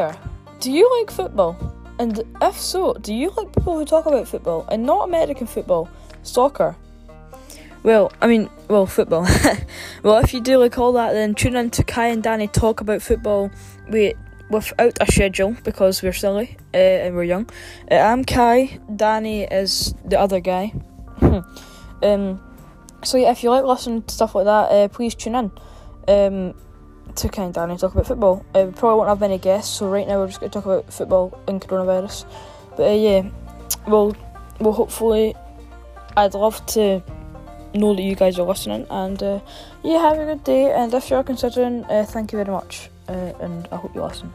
there, do you like football? And if so, do you like people who talk about football and not American football, soccer? Well, I mean, well, football. well, if you do like all that, then tune in to Kai and Danny talk about football with, without a schedule because we're silly uh, and we're young. Uh, I'm Kai, Danny is the other guy. um, so, yeah, if you like listening to stuff like that, uh, please tune in. Um, to Kai and Danny talk about football. Uh, we probably won't have many guests, so right now we're just going to talk about football and coronavirus. But uh, yeah, well, well, hopefully, I'd love to know that you guys are listening, and uh, yeah, have a good day. And if you're considering, uh, thank you very much, uh, and I hope you listen.